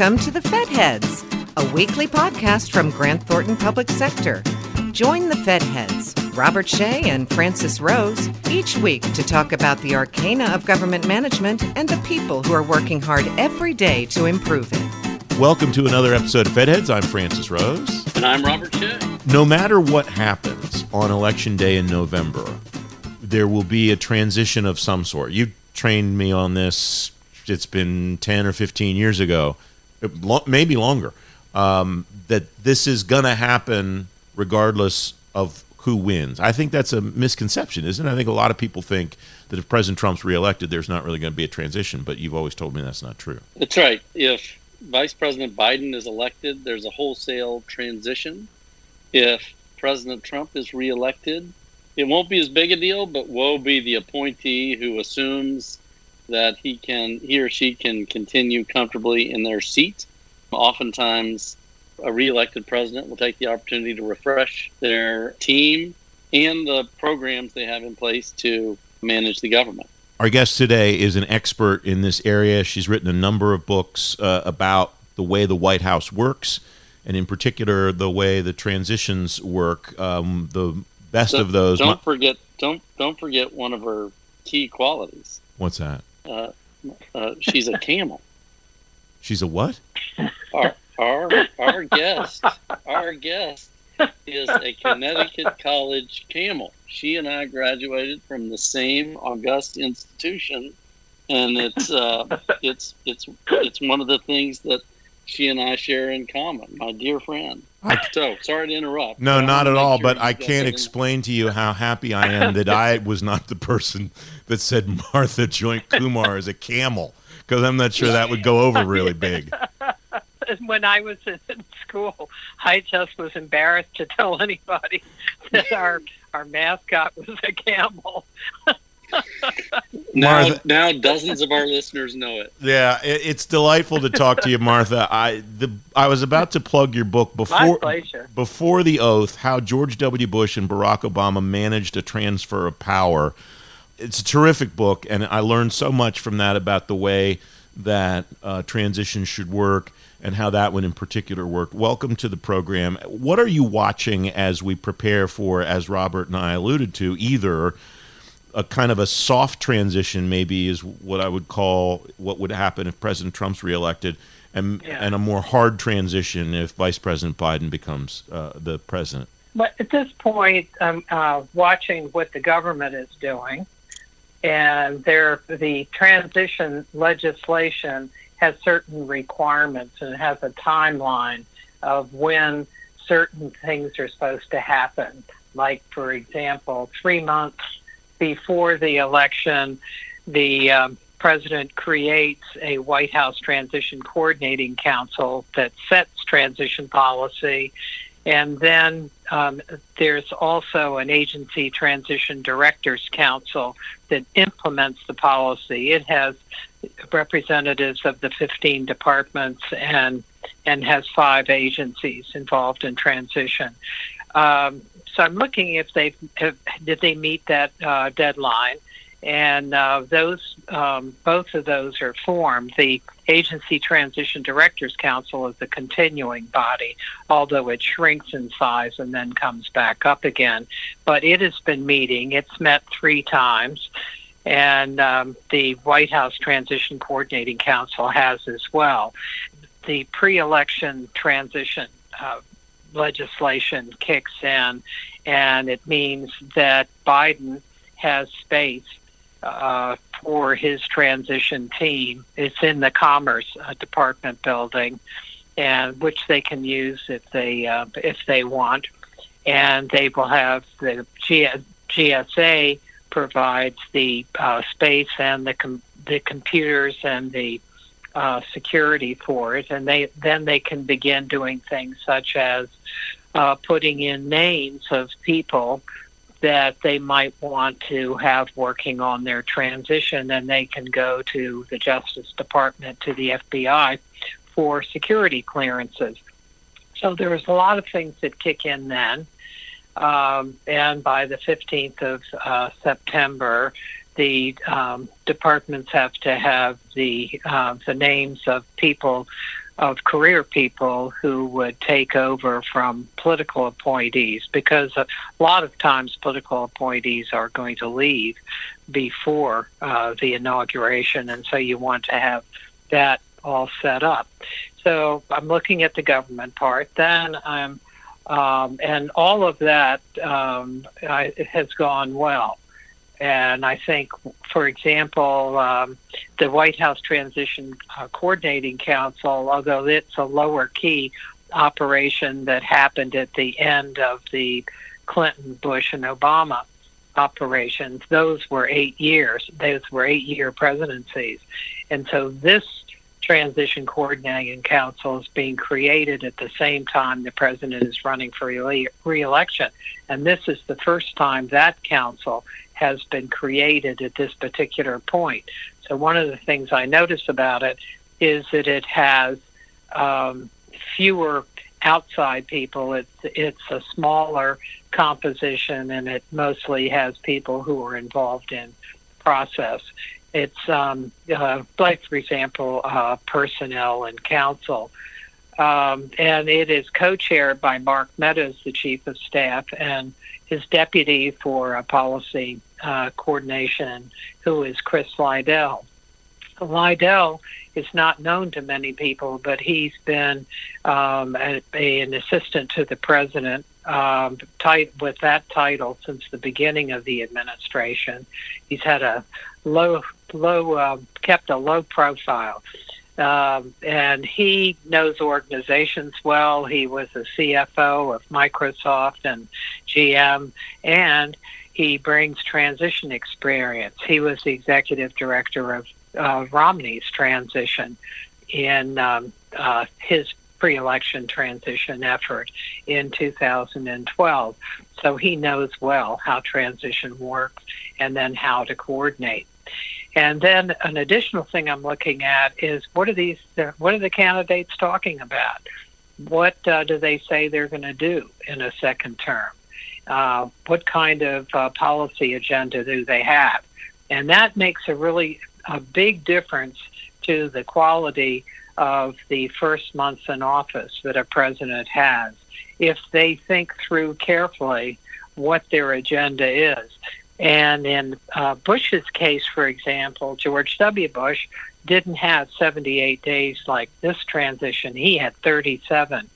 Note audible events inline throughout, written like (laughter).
Welcome to the Fed Heads, a weekly podcast from Grant Thornton Public Sector. Join the Fed Heads, Robert Shea and Francis Rose, each week to talk about the arcana of government management and the people who are working hard every day to improve it. Welcome to another episode of Fed Heads. I'm Francis Rose. And I'm Robert Shea. No matter what happens on Election Day in November, there will be a transition of some sort. You trained me on this, it's been 10 or 15 years ago, maybe longer, um, that this is going to happen regardless of who wins. I think that's a misconception, isn't it? I think a lot of people think that if President Trump's reelected, there's not really going to be a transition, but you've always told me that's not true. That's right. If Vice President Biden is elected, there's a wholesale transition. If President Trump is reelected, it won't be as big a deal, but woe be the appointee who assumes that he can he or she can continue comfortably in their seat. Oftentimes a reelected president will take the opportunity to refresh their team and the programs they have in place to manage the government. Our guest today is an expert in this area. She's written a number of books uh, about the way the White House works, and in particular, the way the transitions work. Um, the best don't, of those. Don't forget. Don't don't forget one of her key qualities. What's that? Uh, uh, she's a camel. (laughs) She's a what? Our our our guest, our guest is a Connecticut College camel. She and I graduated from the same august institution, and it's uh, it's it's it's one of the things that she and I share in common. My dear friend. (laughs) so sorry to interrupt. No, not at all. Sure but I can't explain to you how happy I (laughs) am that I was not the person that said Martha Joynt Kumar is a camel, because I'm not sure that would go over really big. (laughs) when I was in school, I just was embarrassed to tell anybody that our our mascot was a camel. Now, Martha, now dozens of our listeners know it. Yeah, it, it's delightful to talk to you, Martha. I the I was about to plug your book before before the oath. How George W. Bush and Barack Obama managed a transfer of power. It's a terrific book, and I learned so much from that about the way that uh, transition should work and how that one in particular worked. Welcome to the program. What are you watching as we prepare for, as Robert and I alluded to, either a kind of a soft transition, maybe is what I would call what would happen if President Trump's reelected, and yeah. and a more hard transition if Vice President Biden becomes uh, the president. But at this point, I'm uh, watching what the government is doing, and there the transition legislation has certain requirements and has a timeline of when certain things are supposed to happen. Like, for example, three months before the election, the um, president creates a White House Transition Coordinating Council that sets transition policy. And then um, there's also an agency transition directors council that implements the policy. It has representatives of the 15 departments and and has five agencies involved in transition. Um, so I'm looking if they did they meet that uh, deadline, and uh, those um, both of those are formed. The Agency Transition Directors Council is a continuing body, although it shrinks in size and then comes back up again. But it has been meeting. It's met three times and um, the White House Transition Coordinating Council has as well. The pre election transition uh, legislation kicks in, and it means that Biden has space uh, for his transition team. It's in the Commerce uh, Department building, and which they can use if they uh, if they want, and they will have the G- GSA provides the uh, space and the com- the computers and the uh, security for it, and they then they can begin doing things such as uh, putting in names of people that they might want to have working on their transition, and they can go to the Justice Department, to the FBI for security clearances. So there's a lot of things that kick in then. Um, and by the 15th of uh, September, the um, departments have to have the uh, the names of people of career people who would take over from political appointees because a lot of times political appointees are going to leave before uh, the inauguration, and so you want to have that all set up. So I'm looking at the government part. Then I'm, um, and all of that um, I, has gone well. And I think, for example, um, the White House Transition uh, Coordinating Council, although it's a lower key operation that happened at the end of the Clinton, Bush, and Obama operations, those were eight years. Those were eight year presidencies. And so this Transition Coordinating Council is being created at the same time the president is running for re election. And this is the first time that council has been created at this particular point. So, one of the things I notice about it is that it has um, fewer outside people. It's it's a smaller composition, and it mostly has people who are involved in process. It's um, uh, like, for example, uh, personnel and council. Um, and it is co-chaired by Mark Meadows, the chief of staff, and his deputy for uh, policy uh, coordination, who is Chris Liddell. Liddell is not known to many people, but he's been um, a, a, an assistant to the president um, with that title since the beginning of the administration. He's had a low, low, uh, kept a low profile. Um, and he knows organizations well. He was a CFO of Microsoft and GM, and he brings transition experience. He was the executive director of uh, Romney's transition in um, uh, his pre election transition effort in 2012. So he knows well how transition works and then how to coordinate. And then an additional thing I'm looking at is what are these? What are the candidates talking about? What uh, do they say they're going to do in a second term? Uh, what kind of uh, policy agenda do they have? And that makes a really a big difference to the quality of the first months in office that a president has if they think through carefully what their agenda is. And in uh, Bush's case, for example, George W. Bush didn't have 78 days like this transition. He had 37.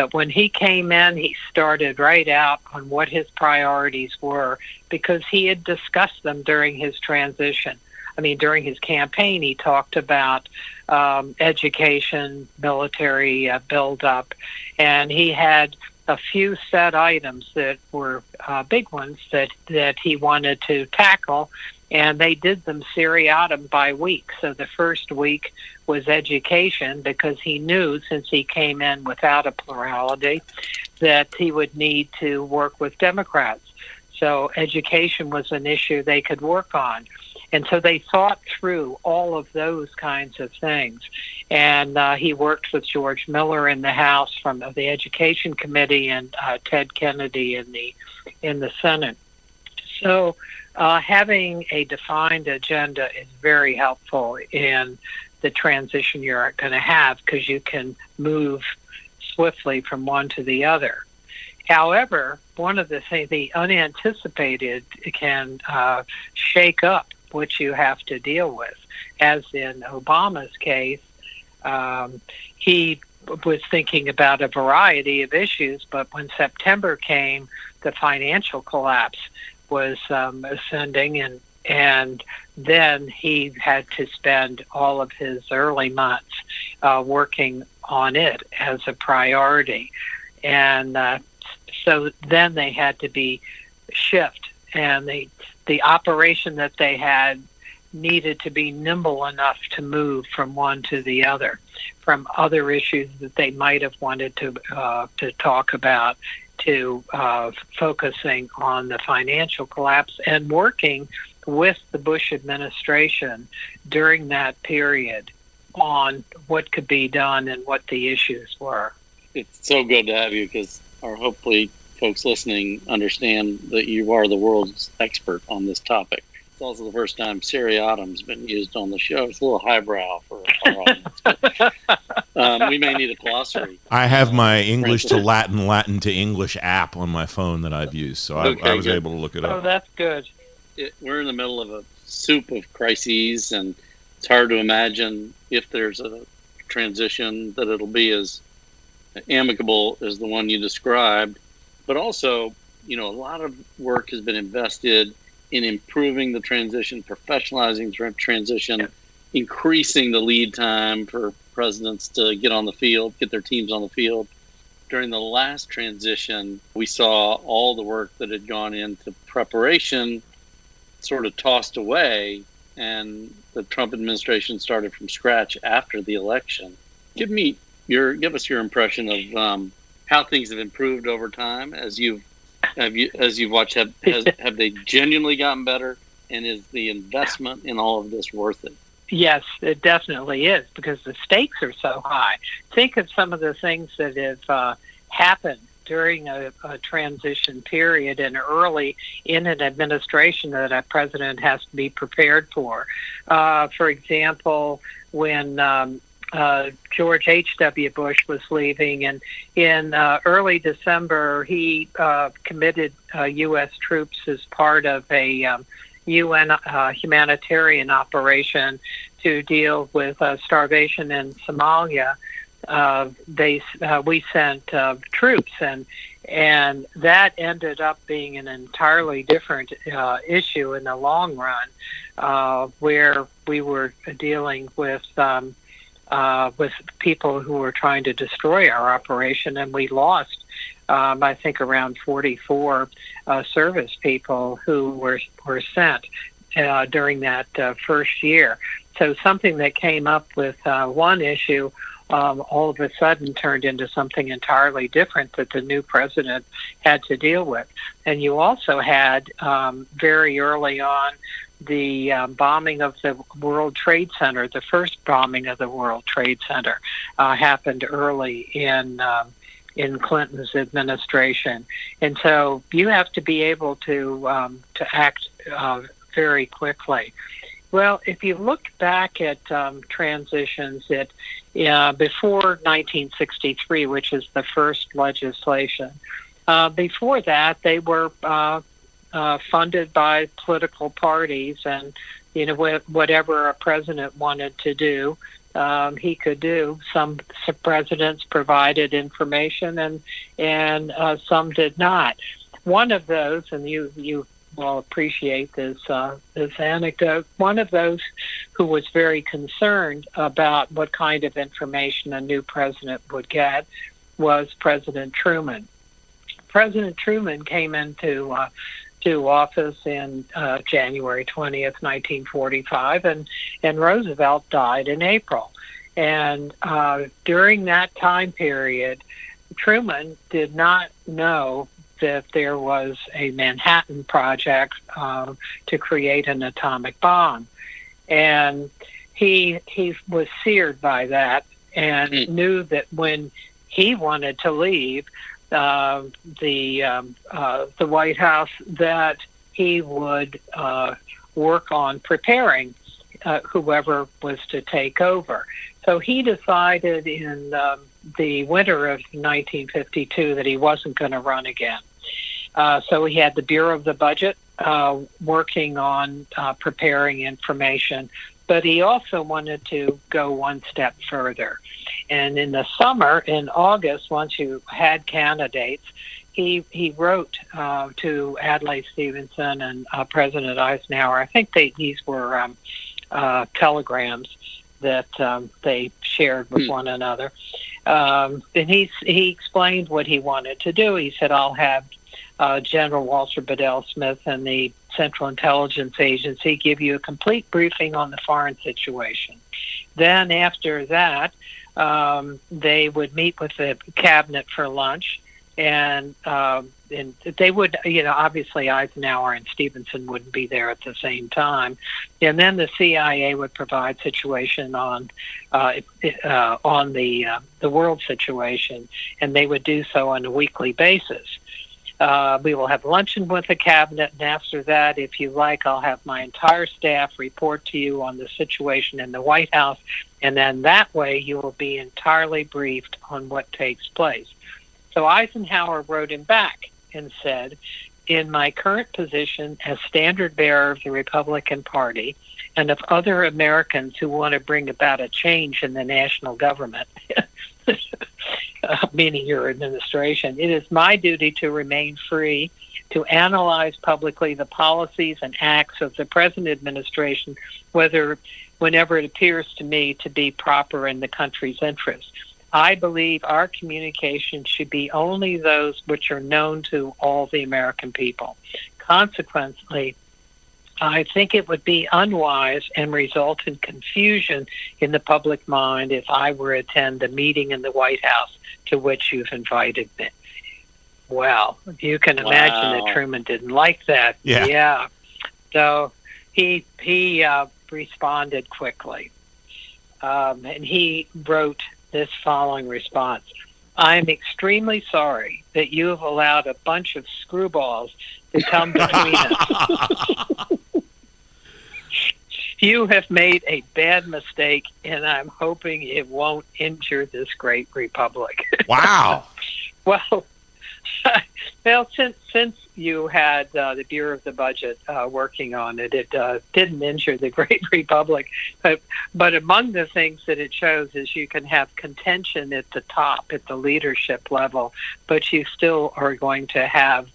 But when he came in, he started right out on what his priorities were because he had discussed them during his transition. I mean, during his campaign, he talked about um, education, military uh, buildup, and he had a few set items that were uh, big ones that that he wanted to tackle, and they did them seriatim by week. So the first week was education because he knew since he came in without a plurality that he would need to work with Democrats. So education was an issue they could work on. And so they thought through all of those kinds of things. And uh, he worked with George Miller in the House from the Education Committee and uh, Ted Kennedy in the in the Senate. So uh, having a defined agenda is very helpful in the transition you're going to have because you can move swiftly from one to the other. However, one of the things, the unanticipated can uh, shake up what you have to deal with. As in Obama's case, um, he was thinking about a variety of issues, but when September came, the financial collapse was um, ascending, and and then he had to spend all of his early months uh, working on it as a priority, and uh, so then they had to be shift, and they the operation that they had needed to be nimble enough to move from one to the other, from other issues that they might have wanted to uh, to talk about, to uh, focusing on the financial collapse and working with the Bush administration during that period on what could be done and what the issues were. It's so good to have you because, or hopefully, folks listening understand that you are the world's expert on this topic. It's also the first time seriatim's been used on the show. It's a little highbrow for our (laughs) audience. Um, we may need a glossary. I have my English to Latin, Latin to English app on my phone that I've used, so I, okay, I was good. able to look it up. Oh, that's good. It, we're in the middle of a soup of crises, and it's hard to imagine if there's a transition that it'll be as amicable as the one you described. But also, you know, a lot of work has been invested in improving the transition, professionalizing the transition, increasing the lead time for presidents to get on the field, get their teams on the field. During the last transition, we saw all the work that had gone into preparation sort of tossed away, and the Trump administration started from scratch after the election. Give me your give us your impression of um, how things have improved over time as you've have you as you've watched have has, (laughs) have they genuinely gotten better, and is the investment in all of this worth it? Yes, it definitely is because the stakes are so high. Think of some of the things that have uh, happened during a, a, transition period and early in an administration that a president has to be prepared for. Uh, for example, when um, uh, George H.W. Bush was leaving, and in uh, early December, he uh, committed U.S. Uh, troops as part of a um, UN uh, humanitarian operation to deal with uh, starvation in Somalia. They we sent troops and and that ended up being an entirely different issue in the long run, where we were dealing with um, uh, with people who were trying to destroy our operation, and we lost um, I think around 44 uh, service people who were were sent uh, during that uh, first year. So something that came up with uh, one issue um, all of a sudden turned into something entirely different that the new president had to deal with. And you also had um, very early on the uh, bombing of the World Trade Center, the first bombing of the World Trade Center, uh, happened early in um, in Clinton's administration, and so you have to be able to um, to act uh, very quickly. Well, if you look back at um, transitions that uh, before 1963, which is the first legislation, uh, before that they were uh, funded by political parties, and you know wh- whatever a president wanted to do, um, he could do. Some, some presidents provided information, and and uh, some did not. One of those, and you you will appreciate this uh, this anecdote. One of those who was very concerned about what kind of information a new president would get was President Truman. President Truman came into uh, to office in uh, January 20th, 1945, and, and Roosevelt died in April. And uh, during that time period, Truman did not know that there was a Manhattan Project uh, to create an atomic bomb. And he, he was seared by that and mm. knew that when he wanted to leave, uh, the um, uh, the White House that he would uh, work on preparing uh, whoever was to take over. So he decided in um, the winter of 1952 that he wasn't going to run again. Uh, so he had the Bureau of the Budget uh, working on preparing information, but he also wanted to go one step further. And in the summer, in August, once you had candidates, he he wrote uh, to Adlai Stevenson and uh, President Eisenhower. I think they these were um, uh, telegrams that um, they shared with hmm. one another. Um, and he he explained what he wanted to do. He said, "I'll have uh, General Walter Bedell Smith and the Central Intelligence Agency give you a complete briefing on the foreign situation. Then after that, um, they would meet with the cabinet for lunch, and um, and they would, you know, obviously Eisenhower and Stevenson wouldn't be there at the same time, and then the CIA would provide situation on uh, uh, on the uh, the world situation, and they would do so on a weekly basis. Uh, we will have luncheon with the cabinet, and after that, if you like, I'll have my entire staff report to you on the situation in the White House, and then that way you will be entirely briefed on what takes place. So Eisenhower wrote him back and said, In my current position as standard bearer of the Republican Party, and of other Americans who want to bring about a change in the national government, (laughs) (laughs) uh, meaning your administration, it is my duty to remain free to analyze publicly the policies and acts of the present administration, whether whenever it appears to me to be proper in the country's interest. I believe our communications should be only those which are known to all the American people. Consequently, I think it would be unwise and result in confusion in the public mind if I were to attend the meeting in the White House to which you've invited me. Well, you can wow. imagine that Truman didn't like that. Yeah. yeah. So he he uh, responded quickly, um, and he wrote this following response: "I am extremely sorry that you have allowed a bunch of screwballs to come between us." (laughs) you have made a bad mistake, and I'm hoping it won't injure this great republic. (laughs) Wow. well, (laughs) well, since since you had uh, the Bureau of the Budget uh, working on it, it uh, didn't injure the (laughs) Great Republic. But, but among the things that it shows is you can have contention at the top, at the leadership level, but you still are going to have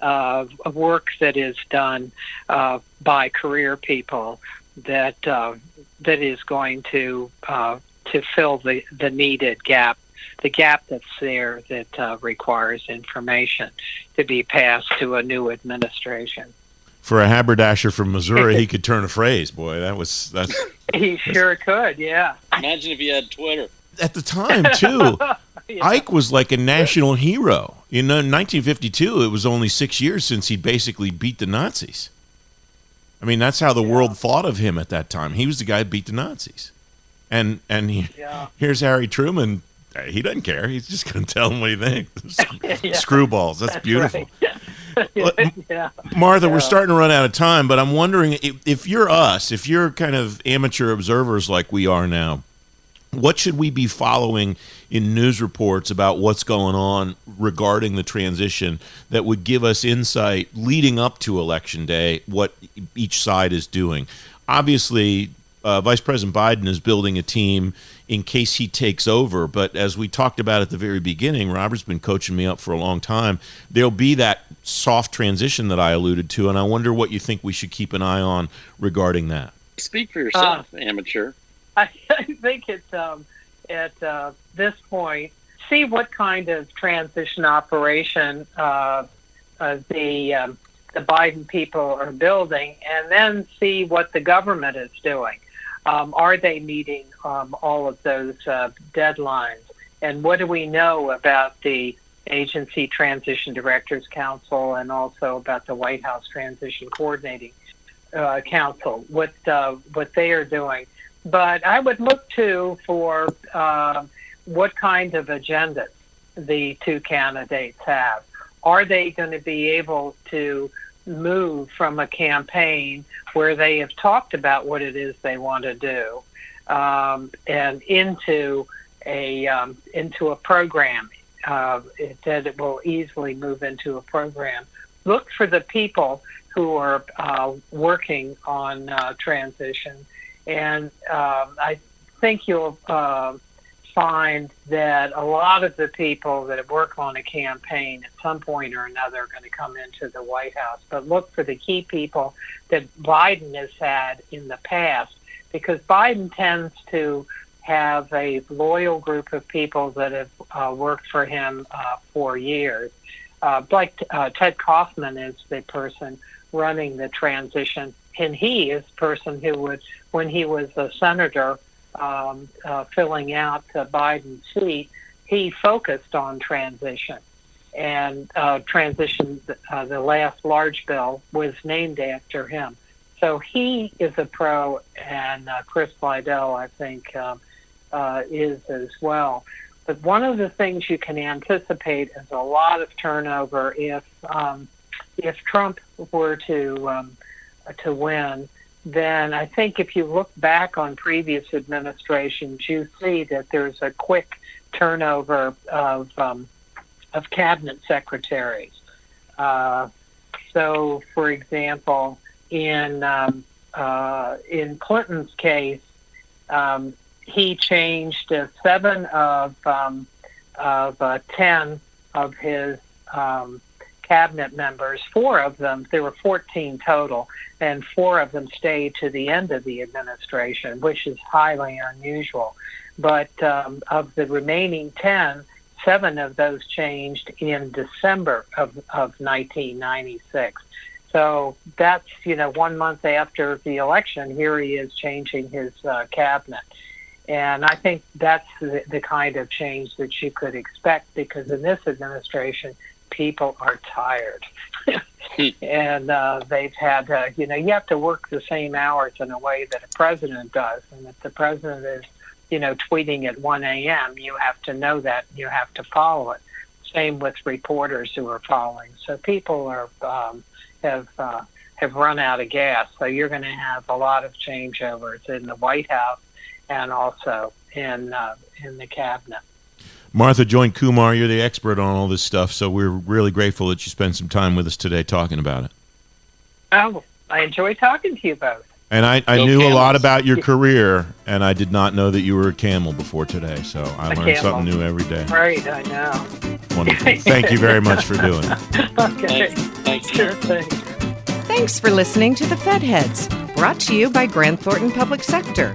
uh, work that is done uh, by career people that uh, that is going to uh, to fill the, the needed gap, the gap that's there that uh, requires information to be passed to a new administration. For a haberdasher from Missouri, he (laughs) could turn a phrase. Boy, that was that's. (laughs) he sure could. Yeah. Imagine if he had Twitter. At the time, too, (laughs) yeah. Ike was like a national hero. You know, in 1952, it was only six years since he basically beat the Nazis. I mean, that's how the yeah. world thought of him at that time. He was the guy who beat the Nazis. And and he, yeah. (laughs) here's Harry Truman. He doesn't care. He's just going to tell them what he thinks. (laughs) yeah. Screwballs. That's, that's beautiful. Right. (laughs) yeah. Martha, we're starting to run out of time, but I'm wondering if, if you're us, if you're kind of amateur observers like we are now, what should we be following in news reports about what's going on regarding the transition that would give us insight leading up to election day what each side is doing? Obviously uh, vice president biden is building a team in case he takes over but as we talked about at the very beginning robert's been coaching me up for a long time there'll be that soft transition that i alluded to and i wonder what you think we should keep an eye on regarding that. Speak for yourself uh, amateur (laughs) I, think it's um, at uh, this point see what kind of transition operation uh, uh, the um, the Biden people are building, and then see what the government is doing. Um, are they meeting um, all of those uh, deadlines? And what do we know about the Agency Transition Directors Council and also about the White House Transition Coordinating uh, Council? What uh, what they are doing? But I would look to for uh, what kind of agendas the two candidates have. Are they going to be able to move from a campaign where they have talked about what it is they want to do um, and into a um, into a program uh, it, that it will easily move into a program. Look for the people who are uh, working on uh, transition and um, I think you'll uh, find that a lot of the people that work on a campaign at some point or another are going to come into the White House. But look for the key people that Biden has had in the past, because Biden tends to have a loyal group of people that have uh, worked for him uh, for years. Uh, like uh, Ted Kaufman is the person running the transition and he is the person who would, when he was a senator um, uh, filling out uh, Biden's seat, he focused on transition. And uh, transition, uh, the last large bill, was named after him. So he is a pro, and uh, Chris Liddell, I think, um, uh, is as well. but one of the things you can anticipate is a lot of turnover if um, if Trump were to um, to win. Then I think if you look back on previous administrations, you see that there's a quick turnover of um, of cabinet secretaries. Uh, so, for example, in um, uh, in Clinton's case, um, he changed uh, seven of um, of uh, ten of his um, cabinet members. Four of them, there were 14 total, and four of them stayed to the end of the administration, which is highly unusual. But um, of the remaining 10, seven of those changed in December of, of 1996. So that's, you know, one month after the election, here he is changing his uh, cabinet. And I think that's the, the kind of change that you could expect because in this administration, people are tired. (laughs) and uh, they've had, uh, you know, you have to work the same hours in a way that a president does. And if the president is, you know, tweeting at 1 a.m., you have to know that. You have to follow it. Same with reporters who are following. So people are um, have uh, have run out of gas. So you're going to have a lot of changeovers in the White House and also in uh, in the cabinet. Martha Joynt Kumar, you're the expert on all this stuff, so we're really grateful that you spent some time with us today talking about it. Oh, I enjoy talking to you both. And I, I knew camels. a lot about your career, and I did not know that you were a camel before today. So I a learned camel. something new every day. Right, I know. Wonderful. Thank you very much for doing it. (laughs) okay. Thanks. Sure thing. Thanks for listening to the Fed Heads, brought to you by Grant Thornton Public Sector.